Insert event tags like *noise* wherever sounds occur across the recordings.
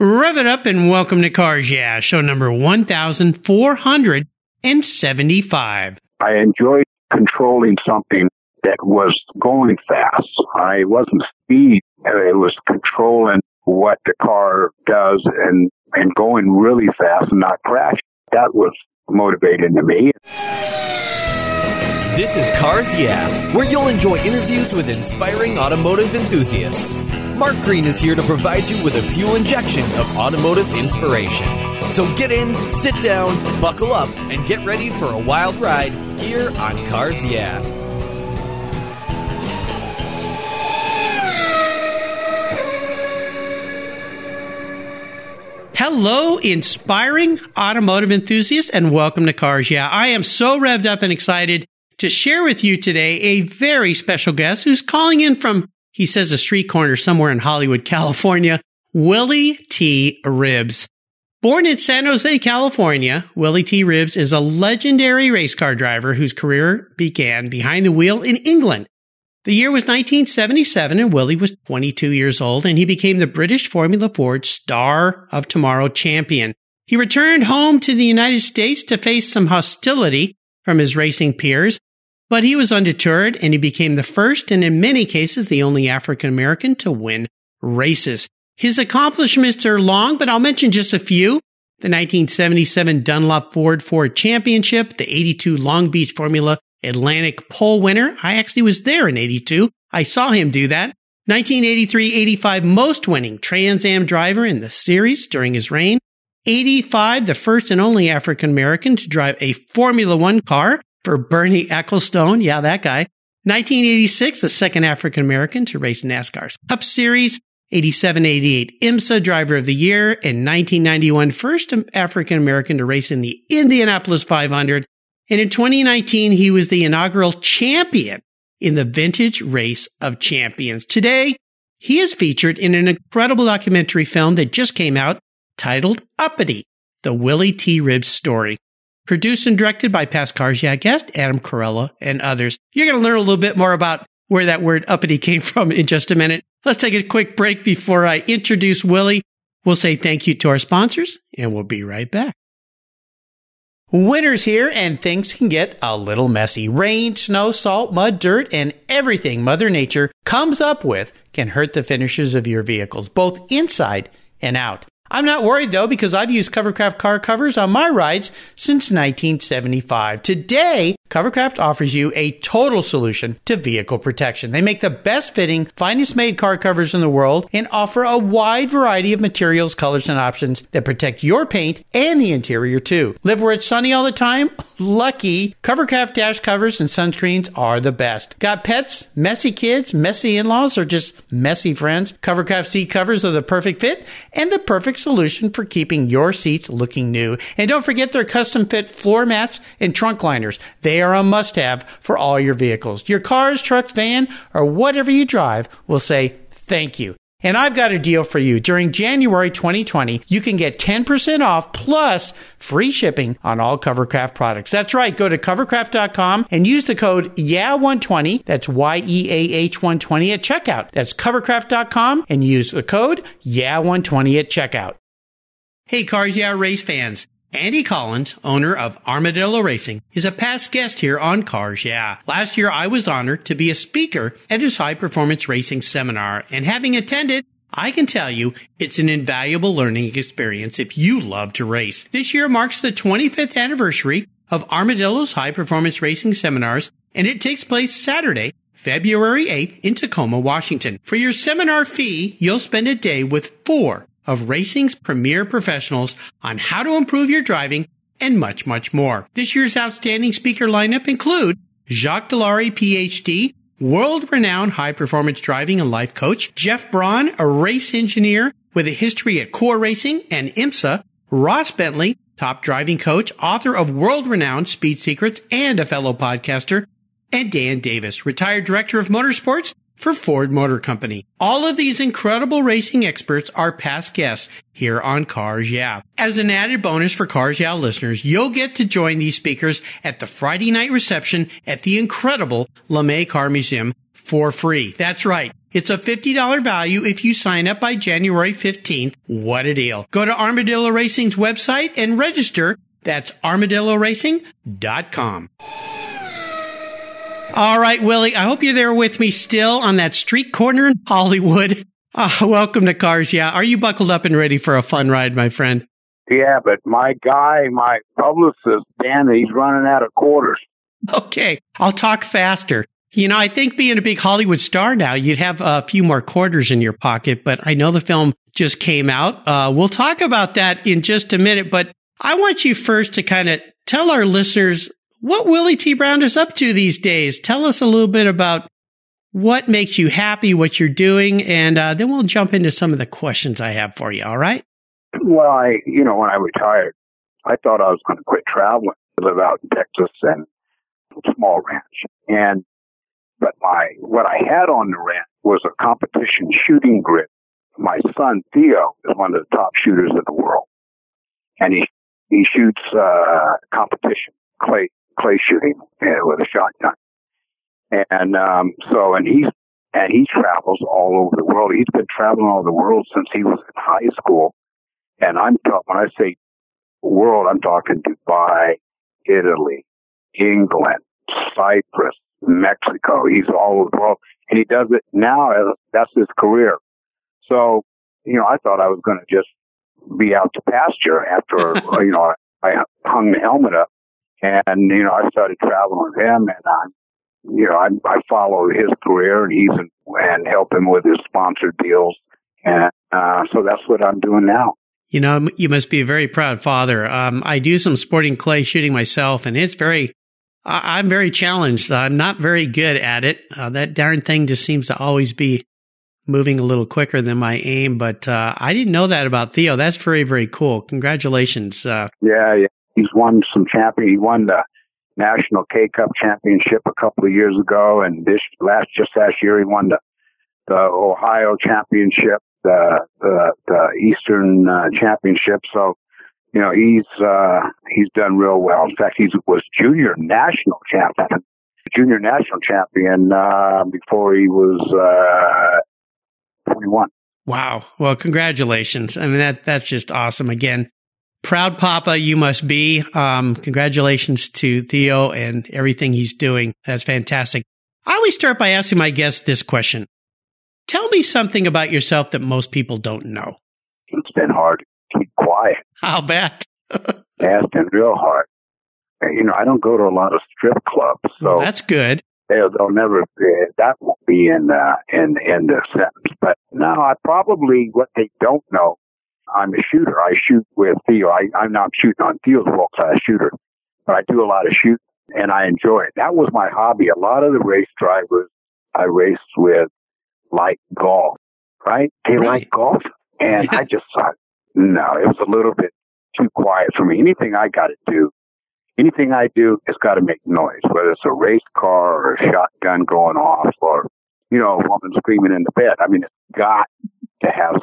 Rev it up and welcome to Cars Yeah, show number 1475. I enjoyed controlling something that was going fast. I wasn't speed. Uh, it was controlling what the car does and, and going really fast and not crash. That was motivating to me. This is Cars Yeah, where you'll enjoy interviews with inspiring automotive enthusiasts. Mark Green is here to provide you with a fuel injection of automotive inspiration. So get in, sit down, buckle up, and get ready for a wild ride here on Cars Yeah. Hello, inspiring automotive enthusiasts, and welcome to Cars Yeah. I am so revved up and excited to share with you today a very special guest who's calling in from, he says, a street corner somewhere in Hollywood, *laughs* California, Willie T. Ribbs. Born in San Jose, California, Willie T. Ribbs is a legendary race car driver whose career began behind the wheel in England. The year was 1977 and Willie was 22 years old and he became the British Formula Ford Star of Tomorrow champion. He returned home to the United States to face some hostility from his racing peers but he was undeterred and he became the first and in many cases the only African American to win races. His accomplishments are long, but I'll mention just a few. The 1977 Dunlop Ford Ford Championship, the 82 Long Beach Formula Atlantic pole winner. I actually was there in 82. I saw him do that. 1983-85 most winning Trans Am driver in the series during his reign. 85, the first and only African American to drive a Formula One car for Bernie Ecclestone. Yeah, that guy. 1986, the second African American to race NASCAR's Cup Series. 87 88 IMSA Driver of the Year. And 1991, first African American to race in the Indianapolis 500. And in 2019, he was the inaugural champion in the Vintage Race of Champions. Today, he is featured in an incredible documentary film that just came out titled Uppity, the Willie T. Ribbs story produced and directed by Yeah guest Adam Carolla and others. You're going to learn a little bit more about where that word uppity came from in just a minute. Let's take a quick break before I introduce Willie. We'll say thank you to our sponsors and we'll be right back. Winter's here and things can get a little messy. Rain, snow, salt, mud, dirt, and everything Mother Nature comes up with can hurt the finishes of your vehicles, both inside and out. I'm not worried though because I've used Covercraft car covers on my rides since 1975. Today, Covercraft offers you a total solution to vehicle protection. They make the best fitting, finest made car covers in the world and offer a wide variety of materials, colors, and options that protect your paint and the interior too. Live where it's sunny all the time? *laughs* Lucky. Covercraft dash covers and sunscreens are the best. Got pets, messy kids, messy in-laws, or just messy friends? Covercraft seat covers are the perfect fit and the perfect solution for keeping your seats looking new. And don't forget their custom fit floor mats and trunk liners. They they are a must have for all your vehicles. Your cars, trucks, van, or whatever you drive will say thank you. And I've got a deal for you. During January 2020, you can get 10% off plus free shipping on all Covercraft products. That's right. Go to covercraft.com and use the code YEAH120. That's Y-E-A-H 120 at checkout. That's covercraft.com and use the code YEAH120 at checkout. Hey, Cars Yeah race fans. Andy Collins, owner of Armadillo Racing, is a past guest here on Cars Yeah. Last year I was honored to be a speaker at his high performance racing seminar and having attended I can tell you it's an invaluable learning experience if you love to race. This year marks the 25th anniversary of Armadillo's high performance racing seminars and it takes place Saturday, February 8th in Tacoma, Washington. For your seminar fee, you'll spend a day with four of racing's premier professionals on how to improve your driving and much, much more. This year's outstanding speaker lineup include Jacques Dallaire, PhD, world-renowned high-performance driving and life coach, Jeff Braun, a race engineer with a history at Core Racing and IMSA, Ross Bentley, top driving coach, author of world-renowned Speed Secrets and a fellow podcaster, and Dan Davis, retired director of motorsports for Ford Motor Company. All of these incredible racing experts are past guests here on Cars Yeah. As an added bonus for Cars Yeah listeners, you'll get to join these speakers at the Friday night reception at the incredible LeMay Car Museum for free. That's right. It's a $50 value if you sign up by January 15th. What a deal. Go to Armadillo Racing's website and register. That's armadilloracing.com. All right, Willie, I hope you're there with me still on that street corner in Hollywood. Uh, *laughs* welcome to Cars Yeah. Are you buckled up and ready for a fun ride, my friend? Yeah, but my guy, my publicist, Dan, he's running out of quarters. Okay, I'll talk faster. You know, I think being a big Hollywood star now, you'd have a few more quarters in your pocket, but I know the film just came out. Uh, we'll talk about that in just a minute, but I want you first to kind of tell our listeners what Willie T. Brown is up to these days. Tell us a little bit about what makes you happy, what you're doing, and uh, then we'll jump into some of the questions I have for you. All right? Well, I, you know, when I retired, I thought I was going to quit traveling, live out in Texas and small ranch. And, but my, what I had on the ranch was a competition shooting grid. My son Theo is one of the top shooters in the world. And he, he shoots, uh, competition, clay, clay shooting with a shotgun. And, um, so, and he's, and he travels all over the world. He's been traveling all over the world since he was in high school. And I'm talking, when I say world, I'm talking Dubai, Italy, England, Cyprus, Mexico. He's all over the world. And he does it now. As, that's his career. So, you know, I thought I was going to just be out to pasture after, *laughs* you know, I hung the helmet up and, you know, I started traveling with him and I'm, you know, I, I follow his career and he's in, and help him with his sponsored deals. And, uh, so that's what I'm doing now. You know, you must be a very proud father. Um, I do some sporting clay shooting myself and it's very, I'm very challenged. I'm not very good at it. Uh, that darn thing just seems to always be moving a little quicker than my aim, but, uh, I didn't know that about Theo. That's very, very cool. Congratulations. Uh, yeah, yeah. He's won some champion. He won the National K Cup Championship a couple of years ago, and this last just last year he won the the Ohio Championship, the the, the Eastern uh, Championship. So, you know, he's uh, he's done real well. In fact, he was junior national champion, junior national champion uh, before he was uh, 21. Wow. Well, congratulations. I mean, that, that's just awesome. Again, proud papa you must be. Um, congratulations to Theo and everything he's doing. That's fantastic. I always start by asking my guests this question. Tell me something about yourself that most people don't know. It's been hard to keep quiet. I'll bet. *laughs* it's been real hard. You know, I don't go to a lot of strip clubs, so well, that's good. They'll, they'll never. Uh, that won't be in uh, in in the sentence. But no, I probably what they don't know I'm a shooter. I shoot with Theo. I, I'm not shooting on Theo's world class shooter, but I do a lot of shooting and I enjoy it. That was my hobby. A lot of the race drivers I raced with like golf, right? They right. like golf. And I just thought, no, it was a little bit too quiet for me. Anything I got to do, anything I do, it's got to make noise, whether it's a race car or a shotgun going off or, you know, a woman screaming in the bed. I mean, it's got to have,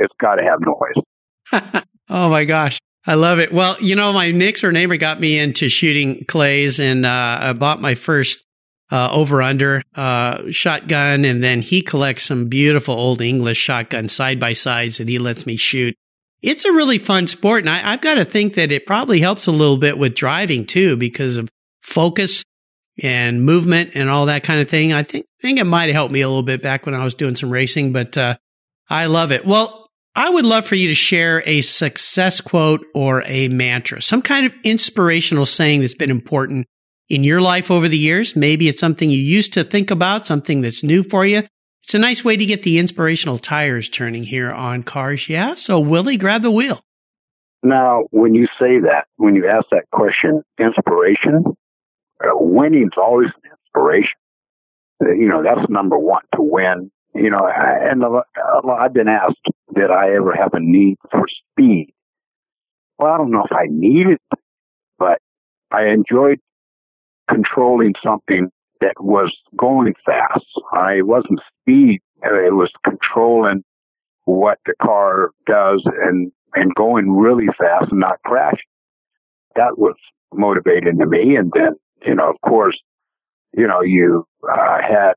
it's got to have noise. *laughs* oh my gosh. I love it. Well, you know, my next or neighbor got me into shooting clays and, uh, I bought my first, uh, over under, uh, shotgun. And then he collects some beautiful old English shotgun side by sides that he lets me shoot. It's a really fun sport. And I, I've got to think that it probably helps a little bit with driving too because of focus and movement and all that kind of thing. I think, think it might have helped me a little bit back when I was doing some racing, but, uh, I love it. Well, I would love for you to share a success quote or a mantra, some kind of inspirational saying that's been important in your life over the years. Maybe it's something you used to think about, something that's new for you. It's a nice way to get the inspirational tires turning here on cars. Yeah. So Willie, grab the wheel. Now, when you say that, when you ask that question, inspiration, uh, winning's always an inspiration. Uh, you know, that's number one to win you know, and I've been asked, did I ever have a need for speed? Well, I don't know if I needed, but I enjoyed controlling something that was going fast. I wasn't speed. It was controlling what the car does and, and going really fast and not crashing. That was motivating to me. And then, you know, of course, you know, you uh, had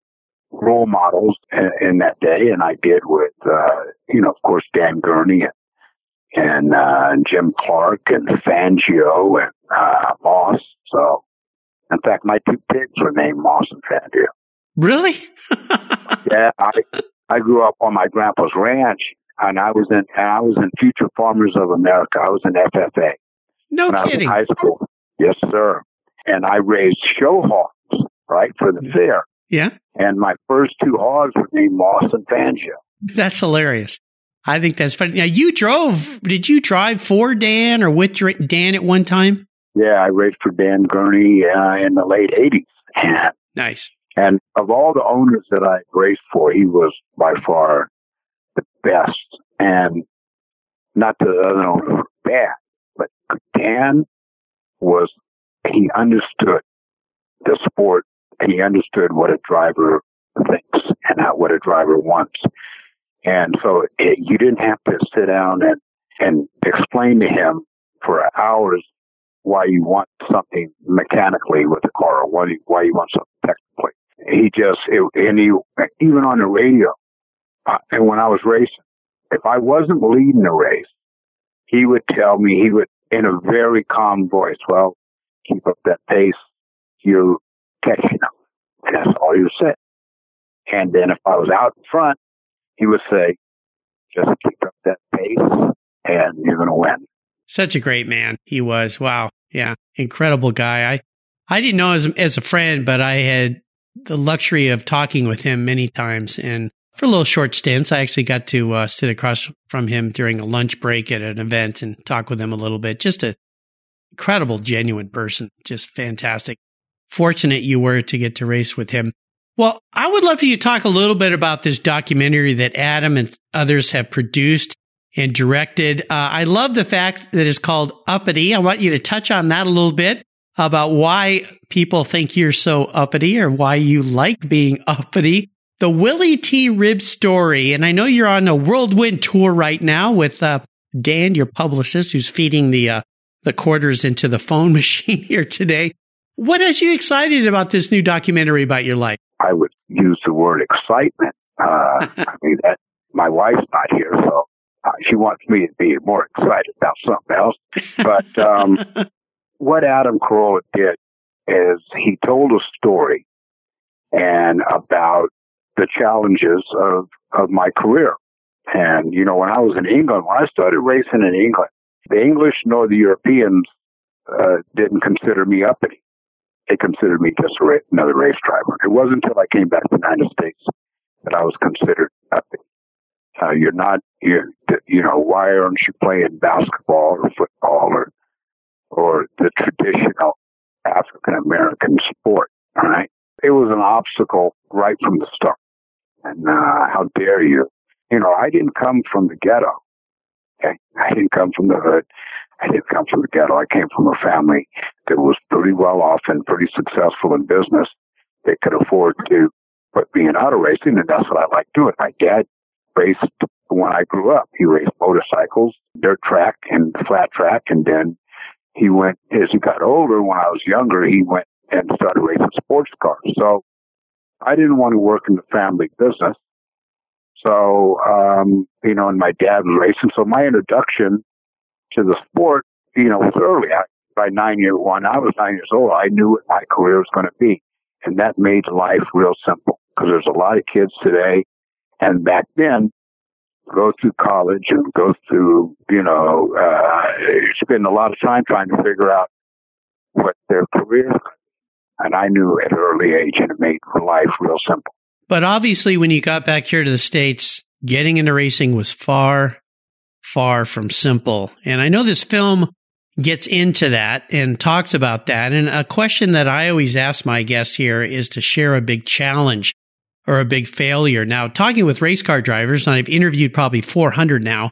role models in, in that day, and I did with, uh, you know, of course, Dan Gurney and and, uh, and Jim Clark and Fangio and uh, Moss. So, in fact, my two kids were named Moss and Fangio. Really? *laughs* yeah, I I grew up on my grandpa's ranch, and I was in and I was in Future Farmers of America. I was in FFA. No kidding. I was in high school. Yes, sir. And I raised show hogs, right, for the fair. Yeah, And my first two hogs were named Moss and Fangio. that's hilarious. I think that's funny. Now, you drove. Did you drive for Dan or with Dan at one time? Yeah, I raced for Dan Gurney uh, in the late '80s, and *laughs* Nice. and of all the owners that I raced for, he was by far the best. And not that the other owners were bad, but Dan was he understood the sport he understood what a driver thinks and how, what a driver wants. And so it, you didn't have to sit down and, and explain to him for hours why you want something mechanically with the car or why you, why you want something technically. He just, it, and he, even on the radio, uh, and when I was racing, if I wasn't leading the race, he would tell me, he would, in a very calm voice, well, keep up that pace, you're catching up. That's all would say. And then if I was out in front, he would say, just keep up that pace and you're going to win. Such a great man he was. Wow. Yeah. Incredible guy. I, I didn't know as, as a friend, but I had the luxury of talking with him many times. And for a little short stints, I actually got to uh, sit across from him during a lunch break at an event and talk with him a little bit. Just a incredible, genuine person. Just fantastic. Fortunate you were to get to race with him. Well, I would love for you to talk a little bit about this documentary that Adam and others have produced and directed. Uh, I love the fact that it's called Uppity. I want you to touch on that a little bit about why people think you're so uppity or why you like being *laughs* uppity. The Willie T. Ribbs story. And I know you're on a whirlwind tour right now with uh, Dan, your publicist, who's feeding the uh, the quarters into the phone *laughs* machine here today. What has you excited about this new documentary about your life? I would use the word excitement. Uh, *laughs* I mean, that my wife's not here, so uh, she wants me to be more excited about something else. But um, *laughs* what Adam Carolla did is he told a story and about the challenges of of my career. And you know, when I was in England, when I started racing in England, the English nor the Europeans uh, didn't consider me uppity. They considered me just a ra- another race driver. It wasn't until I came back to the United States that I was considered uppity. Uh, you're not, you're, you know, why aren't you playing basketball or football or, or the traditional African American sport? All right. It was an obstacle right from the start. And, uh, how dare you? You know, I didn't come from the ghetto. Okay. I didn't come from the hood. I didn't come from the ghetto. I came from a family that was pretty well off and pretty successful in business. They could afford to put me in auto racing, and that's what I like doing. My dad raced when I grew up. He raced motorcycles, dirt track, and flat track, and then he went as he got older. When I was younger, he went and started racing sports cars. So I didn't want to work in the family business. So, um, you know, and my dad was racing. So my introduction to the sport, you know, was early. I, by nine year one, I was nine years old. I knew what my career was going to be. And that made life real simple because there's a lot of kids today and back then go through college and go through, you know, uh, spend a lot of time trying to figure out what their career. And I knew at an early age and it made life real simple. But obviously, when you got back here to the States, getting into racing was far, far from simple. And I know this film gets into that and talks about that. And a question that I always ask my guests here is to share a big challenge or a big failure. Now, talking with race car drivers, and I've interviewed probably 400 now,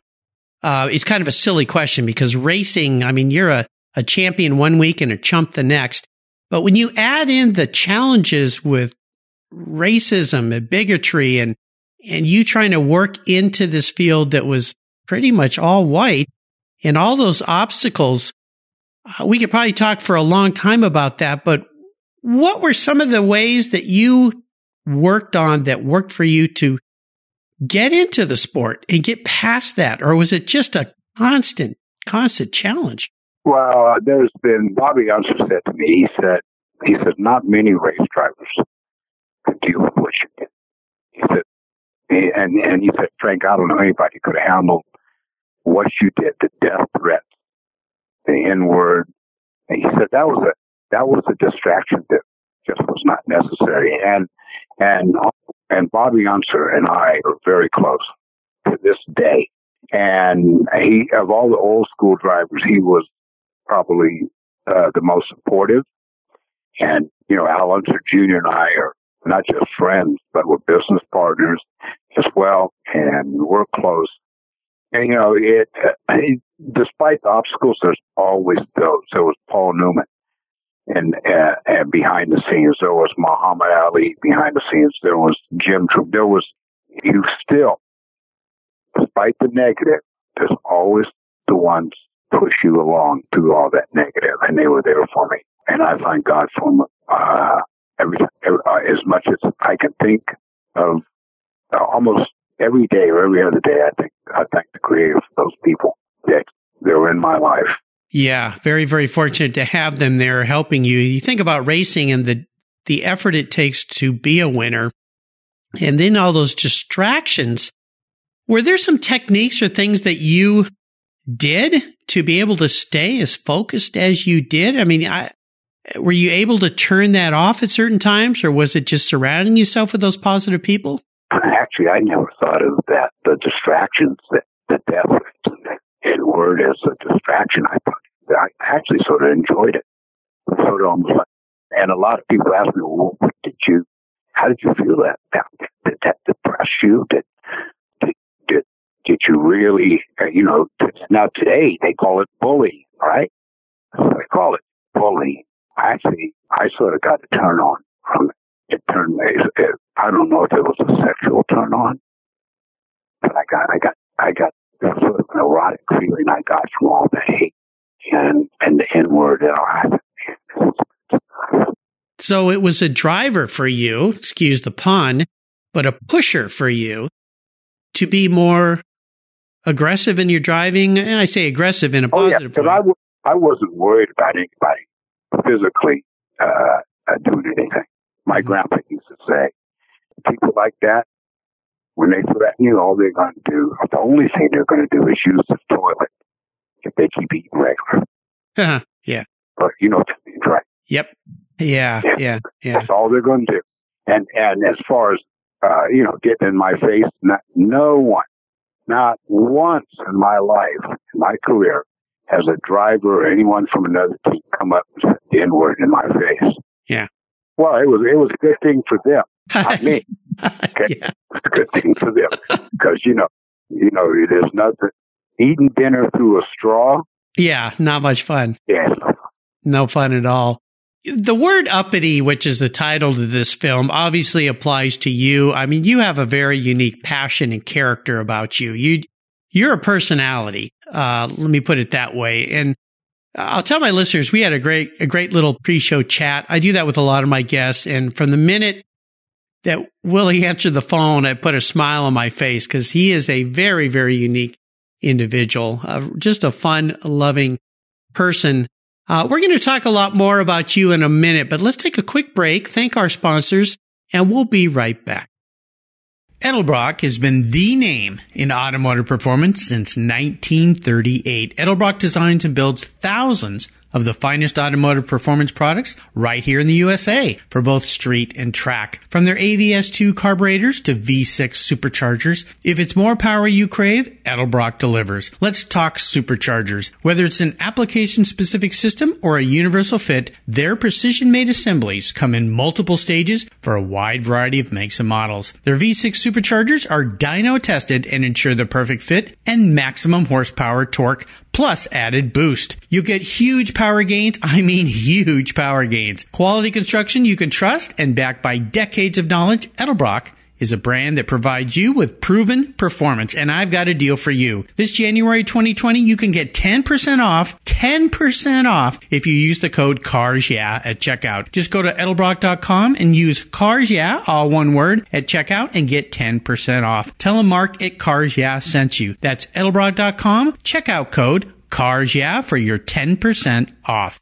uh, it's kind of a silly question because racing, I mean, you're a, a champion one week and a chump the next. But when you add in the challenges with racism and bigotry and, and you trying to work into this field that was pretty much all white and all those obstacles, uh, we could probably talk for a long time about that. But what were some of the ways that you worked on that worked for you to get into the sport and get past that? Or was it just a constant, constant challenge? Well, uh, there's been, Bobby Unser said to me, he said, he said, not many race drivers could deal with what you did. He said, and, and he said, Frank, I don't know anybody could have handled what you did, the death threats, the N word. And he said that was a, that was a distraction that just was not necessary. And, and, and Bobby Unser and I are very close to this day. And he, of all the old school drivers, he was probably uh, the most supportive. And, you know, Al Unser Jr. and I are not just friends, but we're business partners as well. And we're close. And, you know, it, uh, despite the obstacles, there's always those. There was Paul Newman and, uh, and behind the scenes, there was Muhammad Ali behind the scenes. There was Jim, there was, you still, despite the negative, there's always the ones push you along through all that negative, and they were there for me. And I thank God for them, uh, every, every uh, as much as I can think of, uh, almost every day or every other day. I think I thank Creator those people that they're in my life. Yeah, very very fortunate to have them there helping you. You think about racing and the the effort it takes to be a winner, and then all those distractions. Were there some techniques or things that you did to be able to stay as focused as you did? I mean, I, were you able to turn that off at certain times, or was it just surrounding yourself with those positive people? Actually, I never thought of that. The distractions that the death and word as a distraction. I thought I actually sort of enjoyed it. Sort of almost like, and a lot of people ask me, well, what did you? How did you feel that? Did that depress you? Did did did, did you really? Uh, you know, now today they call it bullying, right? They call it bullying actually, I sort of got a turn on from it. It turned me. I don't know if it was a sexual turn on, but I got, I got, I got sort of an erotic feeling I got from all the hate and and the N word and all that. So it was a driver for you, excuse the pun, but a pusher for you to be more aggressive in your driving. And I say aggressive in a positive oh, yeah, way. I w- I wasn't worried about anybody physically uh, uh, doing anything. My mm-hmm. grandpa used to say, people like that, when they threaten you, all they're going to do, the only thing they're going to do is use the toilet if they keep eating regular. Uh-huh. Yeah. But you know what I mean, right? Yep. Yeah, yeah, yeah, yeah. That's all they're going to do. And and as far as uh, you know, getting in my face, not, no one, not once in my life, in my career, has a driver or anyone from another team come up and said the N word in my face. Yeah. Well, it was it was a good thing for them, not me. *laughs* Okay, yeah. it's *laughs* a good thing for them because you know, you know, there's nothing eating dinner through a straw. Yeah, not much fun. Yeah, no fun at all. The word uppity, which is the title to this film, obviously applies to you. I mean, you have a very unique passion and character about you. You you're a personality. Uh, let me put it that way. And I'll tell my listeners, we had a great, a great little pre-show chat. I do that with a lot of my guests. And from the minute that Willie answered the phone, I put a smile on my face because he is a very, very unique individual, uh, just a fun, loving person. Uh, we're going to talk a lot more about you in a minute, but let's take a quick break, thank our sponsors, and we'll be right back. Edelbrock has been the name in automotive performance since 1938. Edelbrock designs and builds thousands of the finest automotive performance products right here in the USA for both street and track. From their AVS2 carburetors to V6 superchargers, if it's more power you crave, Edelbrock delivers. Let's talk superchargers. Whether it's an application specific system or a universal fit, their precision made assemblies come in multiple stages for a wide variety of makes and models. Their V6 superchargers are dyno tested and ensure the perfect fit and maximum horsepower torque plus added boost. You get huge power gains. I mean, huge power gains. Quality construction you can trust and backed by decades of knowledge, Edelbrock is a brand that provides you with proven performance, and I've got a deal for you. This January 2020, you can get 10% off, 10% off if you use the code CARS yeah at checkout. Just go to edelbrock.com and use CARS yeah, all one word, at checkout and get 10% off. Tell them Mark at CARS yeah sent you. That's edelbrock.com, checkout code CARS yeah for your 10% off.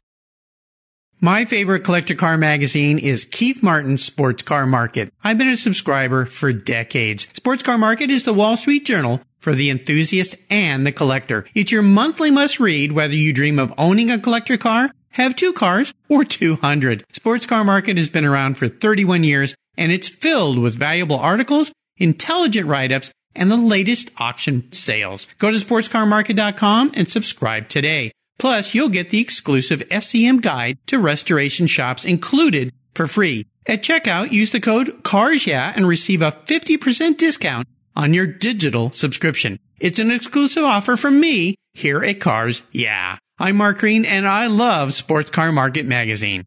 My favorite collector car magazine is Keith Martin's Sports Car Market. I've been a subscriber for decades. Sports Car Market is the Wall Street Journal for the enthusiast and the collector. It's your monthly must read whether you dream of owning a collector car, have two cars, or 200. Sports Car Market has been around for 31 years and it's filled with valuable articles, intelligent write-ups, and the latest auction sales. Go to sportscarmarket.com and subscribe today. Plus, you'll get the exclusive SCM guide to restoration shops included for free. At checkout, use the code CARSYEAH and receive a 50% discount on your digital subscription. It's an exclusive offer from me here at Cars Yeah. I'm Mark Green and I love Sports Car Market Magazine.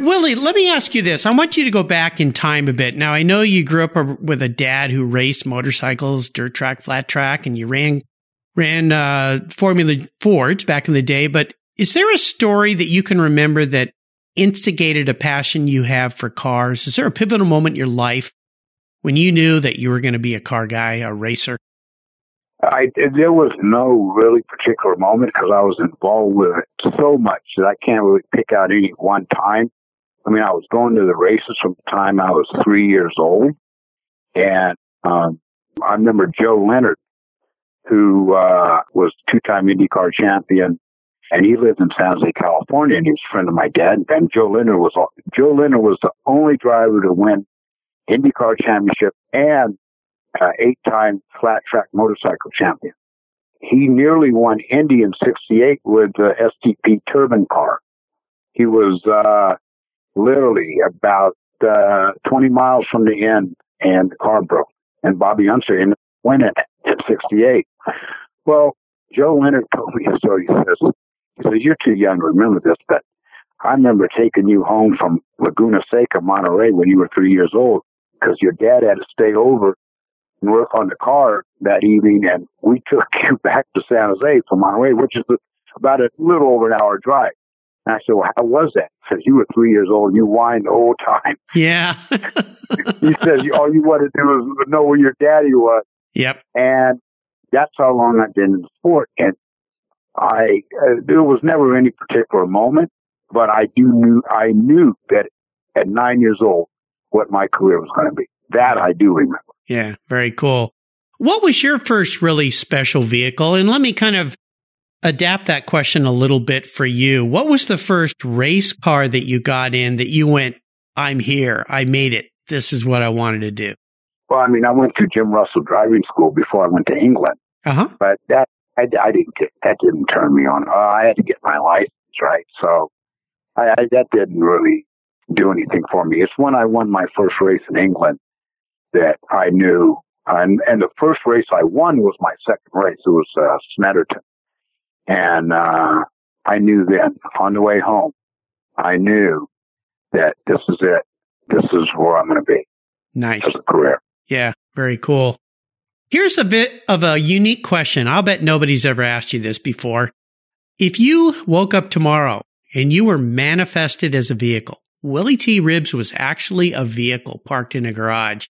Willie, let me ask you this. I want you to go back in time a bit. Now, I know you grew up with a dad who raced motorcycles, dirt track, flat track, and you ran ran uh, Formula Fords back in the day. But is there a story that you can remember that instigated a passion you have for cars? Is there a pivotal moment in your life when you knew that you were going to be a car guy, a racer? I there was no really particular moment because I was involved with it so much that I can't really pick out any one time. I mean, I was going to the races from the time I was three years old. And, um, I remember Joe Leonard, who, uh, was two-time IndyCar champion and he lived in San Jose, California, and he was a friend of my dad. And Joe Leonard was Joe Leonard was the only driver to win IndyCar championship and uh, eight-time flat track motorcycle champion. He nearly won Indy in '68 with the STP turbine car. He was uh, literally about uh, 20 miles from the end, and the car broke. And Bobby Unser ended winning in '68. Well, Joe Leonard told me a story. He says, he says, you're too young to remember this, but I remember taking you home from Laguna Seca, Monterey, when you were three years old, because your dad had to stay over and work on the car that evening, and we *laughs* took you back to San Jose from Monterey, which is about a little over an hour drive. And I said, well, how was that? He said, you were three years old. You whined the whole time. *laughs* Yeah. *laughs* he said, all you wanted to do was know where your daddy was. Yep. And that's how long I've been in the sport. And I, uh, there was never any particular moment, but I do knew, I knew that at nine years old, what my career was going to be. That I do remember. Yeah. Very cool. What was your first really special vehicle? And let me kind of adapt that question a little bit for you. What was the first race car that you got in that you went, I'm here. I made it. This is what I wanted to do? Well, I mean, I went to Jim Russell driving school before I went to England. Uh-huh. But that, I, I didn't get, that didn't turn me on. Uh, I had to get my license, right? So I, I, that didn't really do anything for me. It's when I won my first race in England that I knew. And, and the first race I won was my second race. It was uh, Snetterton. And uh, I knew then on the way home, I knew that this is it. This is where I'm going to be. Nice. As a career. Yeah, very cool. Here's a bit of a unique question. I'll bet nobody's ever asked you this before. If you woke up tomorrow and you were manifested as a vehicle, Willie T. Ribbs was actually a vehicle parked in a garage.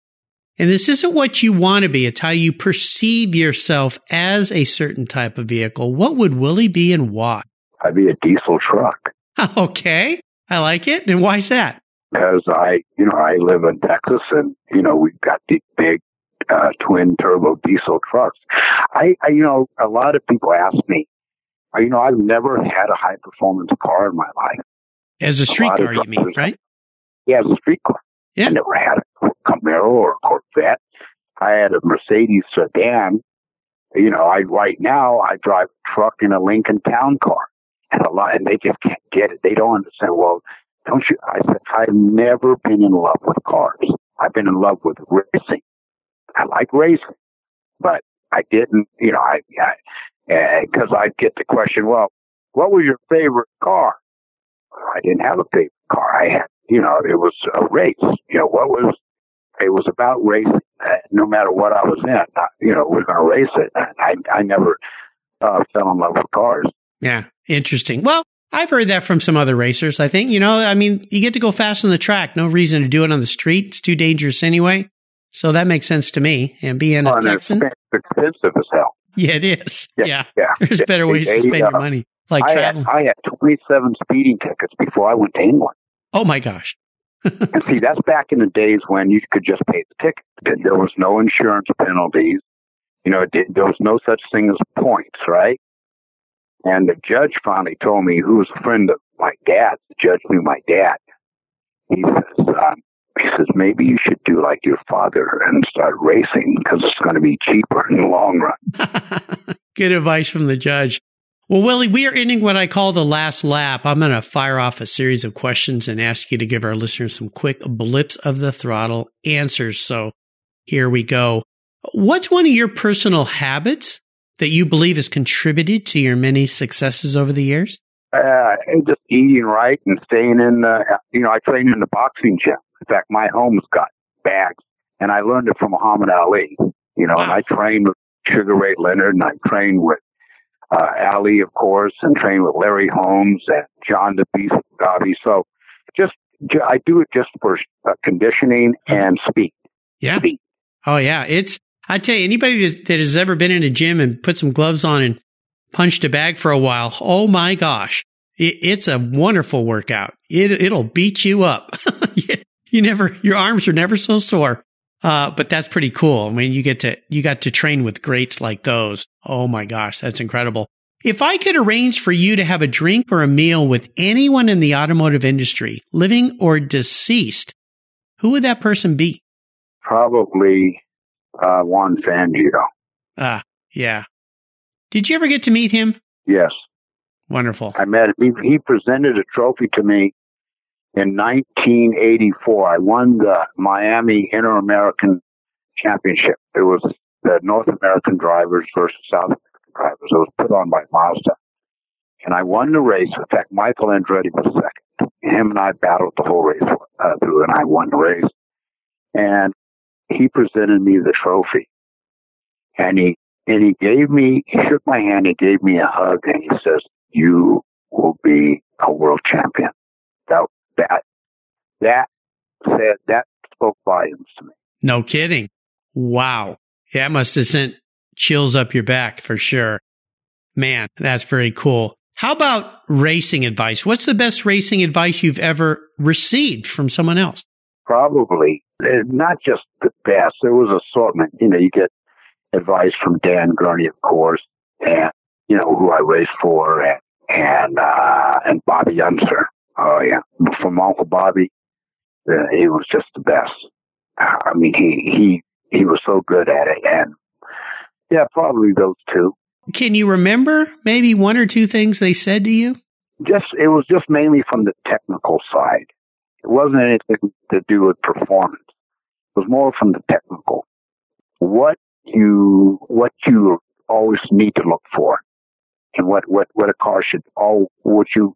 And this isn't what you want to be. It's how you perceive yourself as a certain type of vehicle. What would Willie be and why? I'd be a diesel truck. *laughs* Okay. I like it. And why is that? Because I, you know, I live in Texas and, you know, we've got the big uh, twin turbo diesel trucks. I, I, you know, a lot of people ask me, you know, I've never had a high performance car in my life. As a street car, you mean, right? Yeah, as a street car. Yeah. I never had a Camaro or Corvette. I had a Mercedes sedan. You know, I right now I drive a truck in a Lincoln Town car, and a lot, and they just can't get it. They don't understand. Well, don't you? I said I've never been in love with cars. I've been in love with racing. I like racing, but I didn't. You know, I because I, I'd get the question, well, what was your favorite car? I didn't have a favorite car. I had, you know, it was a race. You know, what was, it was about racing. Uh, no matter what I was in, I, you know, we're going to race it. I, I never uh, fell in love with cars. Yeah. Interesting. Well, I've heard that from some other racers. I think, you know, I mean, you get to go fast on the track. No reason to do it on the street. It's too dangerous anyway. So that makes sense to me. And being a Texan. It's expensive as hell. Yeah, it is. Yeah. Yeah. yeah. There's better ways to spend your money, like I traveling. Had, I had 27 speeding tickets before I went to England. Oh my gosh. And see, that's back in the days when you could just pay the ticket. There was no insurance penalties. You know, there was no such thing as points, right? And the judge finally told me, who was a friend of my dad, the judge knew my dad. He says, um, he says, maybe you should do like your father and start racing because it's going to be cheaper in the long run. *laughs* Good advice from the judge. Well, Willie, we are ending what I call the last lap. I'm going to fire off a series of questions and ask you to give our listeners some quick blips of the throttle answers. So here we go. What's one of your personal habits that you believe has contributed to your many successes over the years? Uh, just eating right and staying in the, you know, I train in the boxing gym. In fact, my home's got bags and I learned it from Muhammad Ali, you know, Wow. and I trained with Sugar Ray Leonard and I trained with, uh, Ali, of course, and trained with Larry Holmes and John the Beast Mugabi. So just, I do it just for uh, conditioning and speed. Yeah. Speed. Oh yeah. It's, I tell you, anybody that, has ever been in a gym and put some gloves on and punched a bag for a while. Oh my gosh. It, it's a wonderful workout. It, it'll beat you up. *laughs* you never, your arms are never so sore. Uh, but that's pretty cool. I mean, you get to, you got to train with greats like those. Oh my gosh. That's incredible. If I could arrange for you to have a drink or a meal with anyone in the automotive industry, living or deceased, who would that person be? Probably, uh, Juan Fangio. Ah, yeah. Did you ever get to meet him? Yes. Wonderful. I met him. He, he presented a trophy to me in 1984. I won the Miami Inter American Championship. It was the North American drivers versus South American drivers. It was put on by Mazda. And I won the race. In fact, Michael Andretti was second. Him and I battled the whole race uh, through, and I won the race. And he presented me the trophy. And he and he gave me, he shook my hand, he gave me a hug, and he says, "You will be a world champion." That that that said that spoke volumes to me. No kidding. Wow. That must have sent chills up your back for sure. Man, that's very cool. How about racing advice? What's the best racing advice you've ever received from someone else? Probably eh, not just the best. There was assortment. You know, you get advice from Dan Gurney, of course, and you know who I raced for, and and uh, and Bobby Unser. Oh yeah, from Uncle Bobby, uh, he was just the best. I mean, he he he was so good at it, and yeah, probably those two. Can you remember maybe one or two things they said to you? Just it was just mainly from the technical side. It wasn't anything to do with performance. It was more from the technical. What you, what you always need to look for and what, what, what a car should all, what you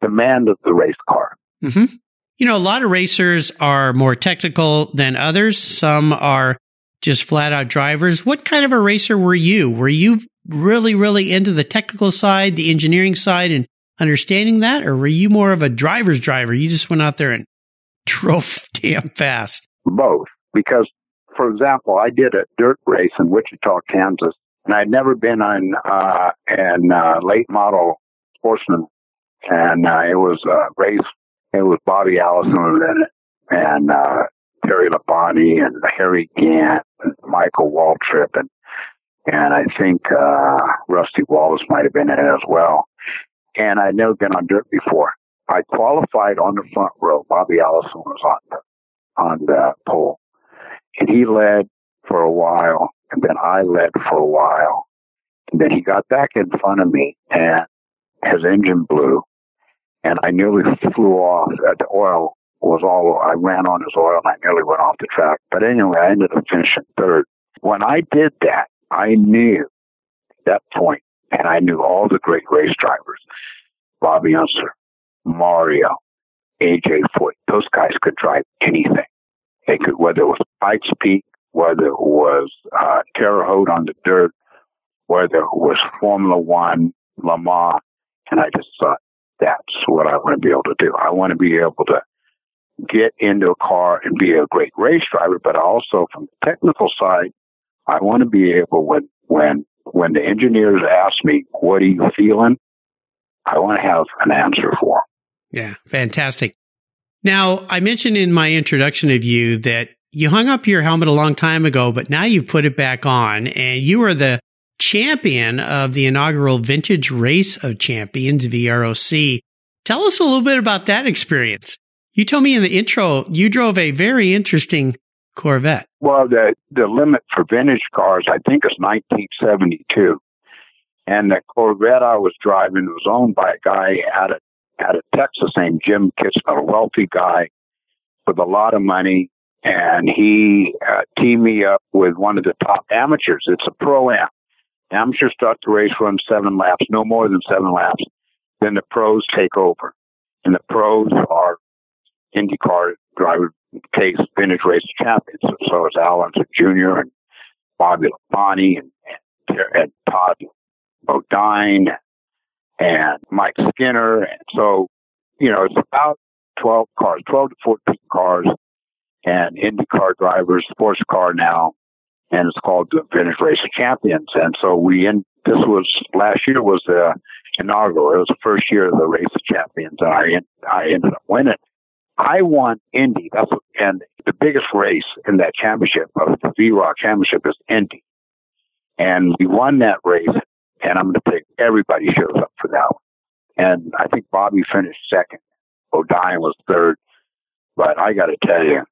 demand of the race car. Mm-hmm. You know, a lot of racers are more technical than others. Some are just flat out drivers. What kind of a racer were you? Were you really, really into the technical side, the engineering side and understanding that? Or were you more of a driver's driver? You just went out there and *laughs* drove damn fast. Both. Because, for example, I did a dirt race in Wichita, Kansas, and I'd never been on, uh, an, uh, late model sportsman. And, uh, it was a race. It was Bobby Allison it and, uh, Terry Labonte and Harry Gant and Michael Waltrip and and I think uh, Rusty Wallace might have been in it as well. And I'd never been on dirt before. I qualified on the front row. Bobby Allison was on the, on the pole, and he led for a while, and then I led for a while, and then he got back in front of me, and his engine blew, and I nearly *laughs* flew off. The oil was all I ran on his oil, and I nearly went off the track. But anyway, I ended up finishing third. When I did that, I knew that point, and I knew all the great race drivers, Bobby Unser, Mario, AJ Foyt, those guys could drive anything. They could, whether it was Pikes Peak, whether it was uh, Terre Haute on the dirt, whether it was Formula One, Le Mans, and I just thought that's what I want to be able to do. I want to be able to get into a car and be a great race driver, but also from the technical side, I want to be able when when when the engineers ask me, "What are you feeling?" I want to have an answer for them. Yeah, fantastic. Now, I mentioned in my introduction of you that you hung up your helmet a long time ago, but now you've put it back on and you are the champion of the inaugural Vintage Race of Champions, VROC. Tell us a little bit about that experience. You told me in the intro you drove a very interesting Corvette. Well, the the limit for vintage cars, I think, is 1972, and the Corvette I was driving was owned by a guy out of out of Texas named Jim Kitson, a wealthy guy with a lot of money, and he uh, teamed me up with one of the top amateurs. It's a pro am. Amateurs start the race run seven laps, no more than seven laps. Then the pros take over, and the pros are IndyCar driver case vintage race champions. So it's Al Unser Jr. and Bobby Labonte and, and, and Todd Bodine and Mike Skinner. And so, you know, it's about 12 cars, 12 to 14 cars and IndyCar drivers, sports car now, and it's called the Vintage Race of Champions. And so we in this was last year was the inaugural. It was the first year of the Race of Champions, and I I ended up winning. I won Indy. That's what, and the biggest race in that championship of the VROC championship is Indy, and we won that race. And I'm going to pick everybody shows up for that one. And I think Bobby finished second. Bodine was third. But I got to tell you,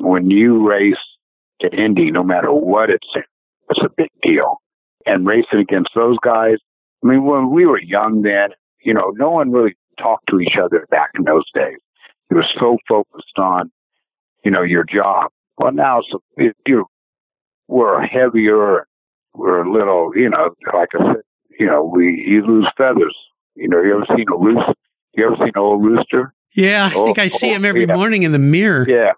when you race at Indy, no matter what it's in, it's a big deal. And racing against those guys, I mean, when we were young then, you know, no one really talked to each other back in those days. You were so focused on, you know, your job. Well, now so you we're heavier. We're a little, you know, like I said, you know, we you lose feathers. You know, you ever seen a rooster? You ever seen an old rooster? Yeah, I think oh, I see oh, him every yeah. morning in the mirror. Yeah,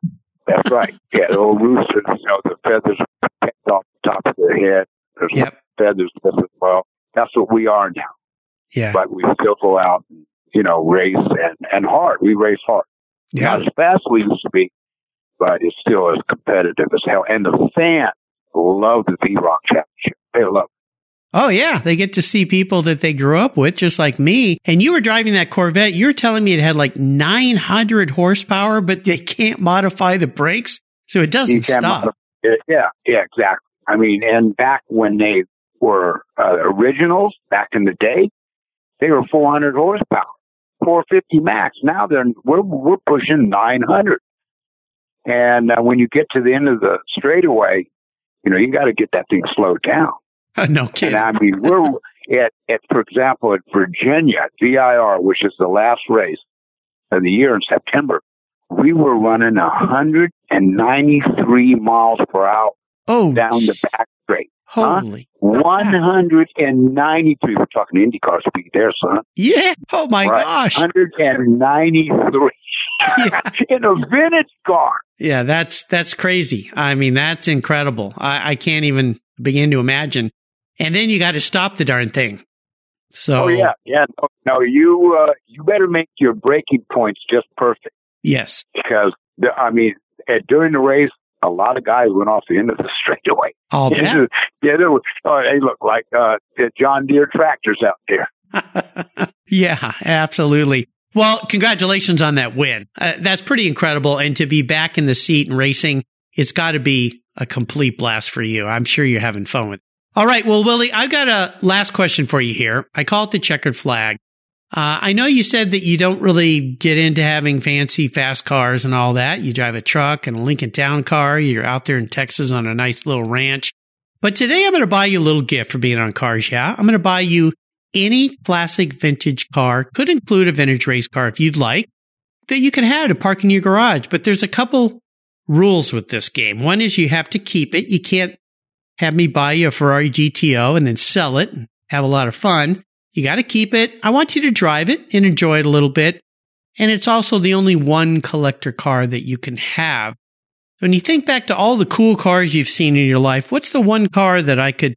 that's right. Yeah, the old roosters, You know, the feathers are off the top of their head. There's yep. feathers as well. That's what we are now. Yeah. But we still go out and, you know, race and, and hard. We race hard. Yeah. Not as fast as we used to be, but it's still as competitive as hell. And the fans love the VROC Championship. They love. Oh yeah, they get to see people that they grew up with, just like me. And you were driving that Corvette. You're telling me it had like 900 horsepower, but they can't modify the brakes, so it doesn't stop. It. Yeah, yeah, exactly. I mean, and back when they were uh, originals, back in the day, they were 400 horsepower. 450 max. Now they're we're we're pushing 900. And uh, when you get to the end of the straightaway, you know you got to get that thing slowed down. *laughs* no kidding. And I mean we're at at for example at Virginia VIR, which is the last race of the year in September. we were running 193 miles per hour Oh, down the back straight. Huh? holy. 193. We're talking IndyCar speed there, son. Yeah. Oh my Right. gosh. 193 *laughs* Yeah. *laughs* in a vintage car. Yeah, that's that's crazy. I mean, that's incredible. I, I can't even begin to imagine. And then you got to stop the darn thing. So Oh yeah, yeah. No, no you uh, you better make your braking points just perfect yes, because the, I mean uh, during the race, a lot of guys went off the end of the *laughs* straightaway. I'll bet. yeah, they, were, oh, they look like uh, John Deere tractors out there. *laughs* yeah, absolutely. Well, congratulations on that win. Uh, that's pretty incredible. And to be back in the seat and racing, it's got to be a complete blast for you. I'm sure you're having fun with it. All right. Well, Willie, I've got a last question for you here. I call it the checkered flag. Uh, I know you said that you don't really get into having fancy fast cars and all that. You drive a truck and a Lincoln Town car. You're out there in Texas on a nice little ranch. But today I'm going to buy you a little gift for being on Cars Yeah. I'm going to buy you any classic vintage car, could include a vintage race car if you'd like, that you can have to park in your garage. But there's a couple rules with this game. One is you have to keep it. You can't have me buy you a Ferrari GTO and then sell it and have a lot of fun. You got to keep it. I want you to drive it and enjoy it a little bit. And it's also the only one collector car that you can have. When you think back to all the cool cars you've seen in your life, what's the one car that I could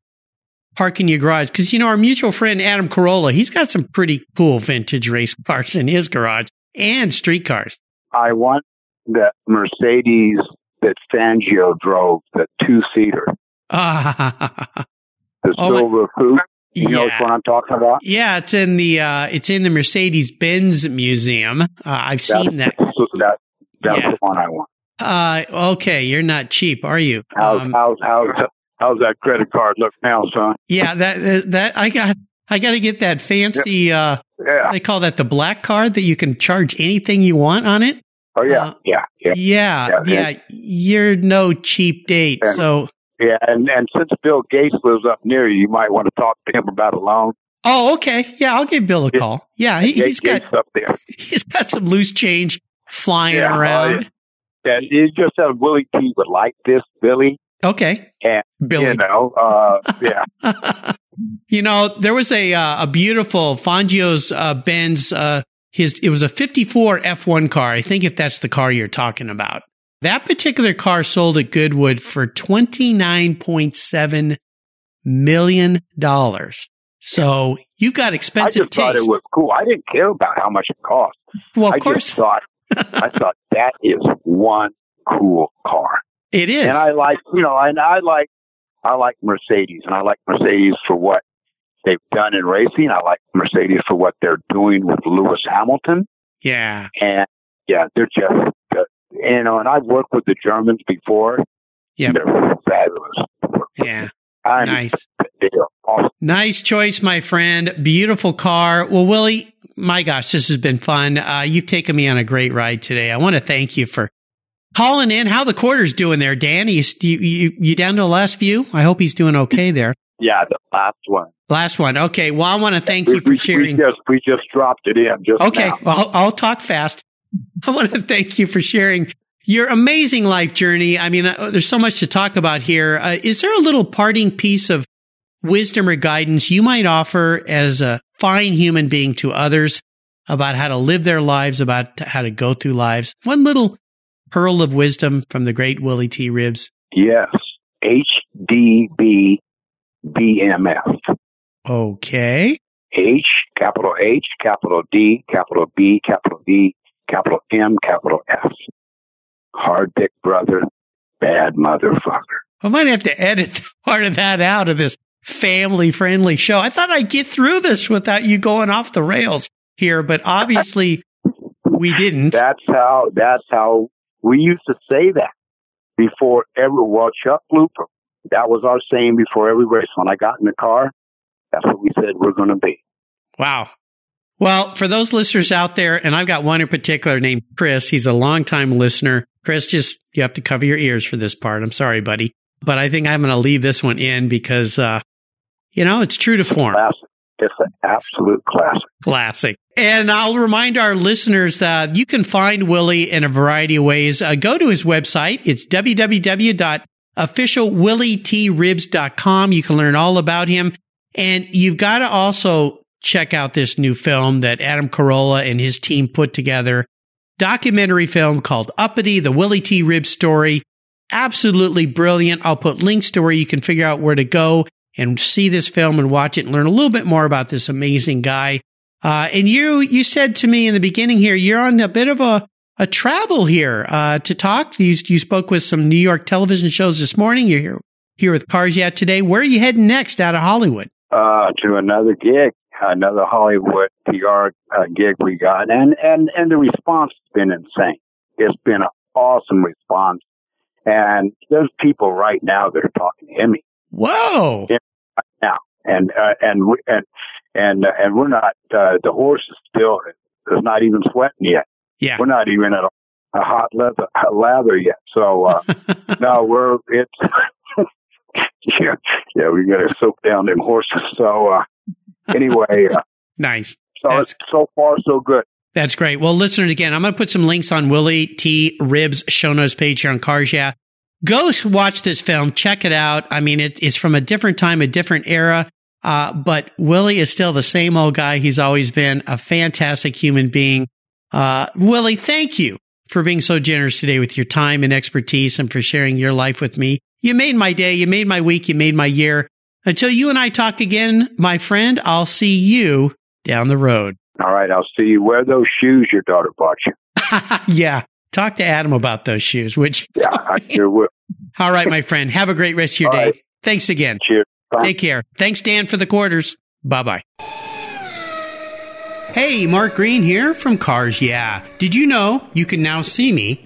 park in your garage? Because, you know, our mutual friend Adam Carolla, he's got some pretty cool vintage race *laughs* cars in his garage and street cars. I want that Mercedes that Fangio drove, the two seater, Ah, *laughs* the Oh, silver coupe. You know what I'm talking about? Yeah, it's in the uh, it's in the Mercedes Benz Museum. Uh, I've seen that. *laughs* That's, that, that's Yeah. the one I want. Uh, okay, you're not cheap, are you? How's, Um, how's, how's, how's that credit card look now, son? yeah, *laughs* that that I got. I got to get that fancy. Uh, Yeah. they call that the black card that you can charge anything you want on it. Oh, yeah. Uh, yeah. Yeah. Yeah, Yeah, yeah. You're no cheap date. Yeah. So, Yeah. And, and since Bill Gates lives up near you, you might want to talk to him about a loan. oh, okay. Yeah, I'll give Bill a call. Yeah, he, he's got up there. *laughs* he's got some loose change flying Yeah, oh, around. Yeah, you just said Willie T would like this, Billy. Okay, And, Billy. You know, uh, yeah. *laughs* you know, there was a uh, a beautiful Fangio's uh, Benz. Uh, his it was a '54 F1 car. I think if that's the car you're talking about, that particular car sold at Goodwood for twenty nine point seven million dollars. So you've got I expensive just thought it was cool. I didn't care about how much it cost. well, of I course just thought, I *laughs* thought that is one cool car. it is. And I like, you know, and I like, I like Mercedes, and I like Mercedes for what they've done in racing. I like Mercedes for what they're doing with Lewis Hamilton, yeah, and yeah, they're just, you know, and I've worked with the Germans before. Yeah, they're fabulous. yeah, I mean, nice. awesome. Nice choice, my friend. Beautiful car. Well, Willie, my gosh, this has been fun. Uh, you've taken me on a great ride today. I want to thank you for calling in. How the quarter's doing there, Dan? You, you, you, you down to the last few? I hope he's doing okay *laughs* there. Yeah, the last one. Last one. Okay. Well, I want to thank We, you for we- sharing. We just, we just dropped it in just Okay. Well, I'll, I'll talk fast. *laughs* I want to thank you for sharing your amazing life journey. I mean, uh, there's so much to talk about here. Uh, is there a little parting piece of wisdom or guidance you might offer as a fine human being to others about how to live their lives, about how to go through lives? One little pearl of wisdom from the great Willie T. Ribbs. Yes. HDB BMF. Okay. H, capital H, capital D, capital B, capital D, capital M, capital F. Hard dick brother, bad motherfucker. I might have to edit *laughs* part of that out of this family friendly show. I thought I'd get through this without you going off the rails here, but obviously we didn't. That's how, that's how we used to say that before every, well, Chuck Looper, that was our saying before every race. When I got in the car, that's what we said we're going to be. Wow. Well, for those listeners out there, and I've got one in particular named Chris. He's a longtime listener. Chris, just you have to cover your ears for this part. I'm sorry, buddy, but I think I'm going to leave this one in because, uh, you know, it's true to form. Classic, It's an absolute classic. Classic. And I'll remind our listeners that you can find Willie in a variety of ways. Uh, go to his website. It's www.officialwillietribs.com. You can learn all about him. And you've got to also check out this new film that Adam Carolla and his team put together. Documentary film called Uppity, the Willie T. Ribbs story. Absolutely brilliant. I'll put links to where you can figure out where to go and see this film and watch it and learn a little bit more about this amazing guy. Uh, and you, you said to me in the beginning here, you're on a bit of a, a travel here, uh, to talk. You, you spoke with some New York television shows this morning. You're here, here with Cars Yeah today. Where are you heading next out of Hollywood? Uh, to another gig, another Hollywood PR uh, gig we got. And, and, and the response has been insane. It's been an awesome response. And there's people right now that are talking to me. Whoa. Right now. And, uh, and, we, and, and, uh, and we're not, uh, the horse is still, is not even sweating yet. Yeah. We're not even at a, a hot leather, a lather yet. So, uh, *laughs* no, we're, it's, *laughs* yeah, yeah, we got to soak down them horses. So, uh, anyway, uh, nice. So That's- so far so good. That's great. Well, listeners, again, I'm going to put some links on Willie T. Ribbs show notes page here on Cars Yeah. Go watch this film. Check it out. I mean, it, it's from a different time, a different era. Uh, but Willie is still the same old guy he's always been, a fantastic human being. Uh, Willie, thank you for being so generous today with your time and expertise and for sharing your life with me. You made my day. You made my week. You made my year. Until you and I talk again, my friend, I'll see you down the road. All right, I'll see you. Wear those shoes your daughter bought you. *laughs* yeah. Talk to Adam about those shoes, which, Yeah, I sure will. all right, my friend. Have a great rest of your All day. right. Thanks again. Cheers. Bye. Take care. Thanks, Dan, for the quarters. Bye bye. Hey, Mark Greene here from Cars Yeah. Did you know you can now see me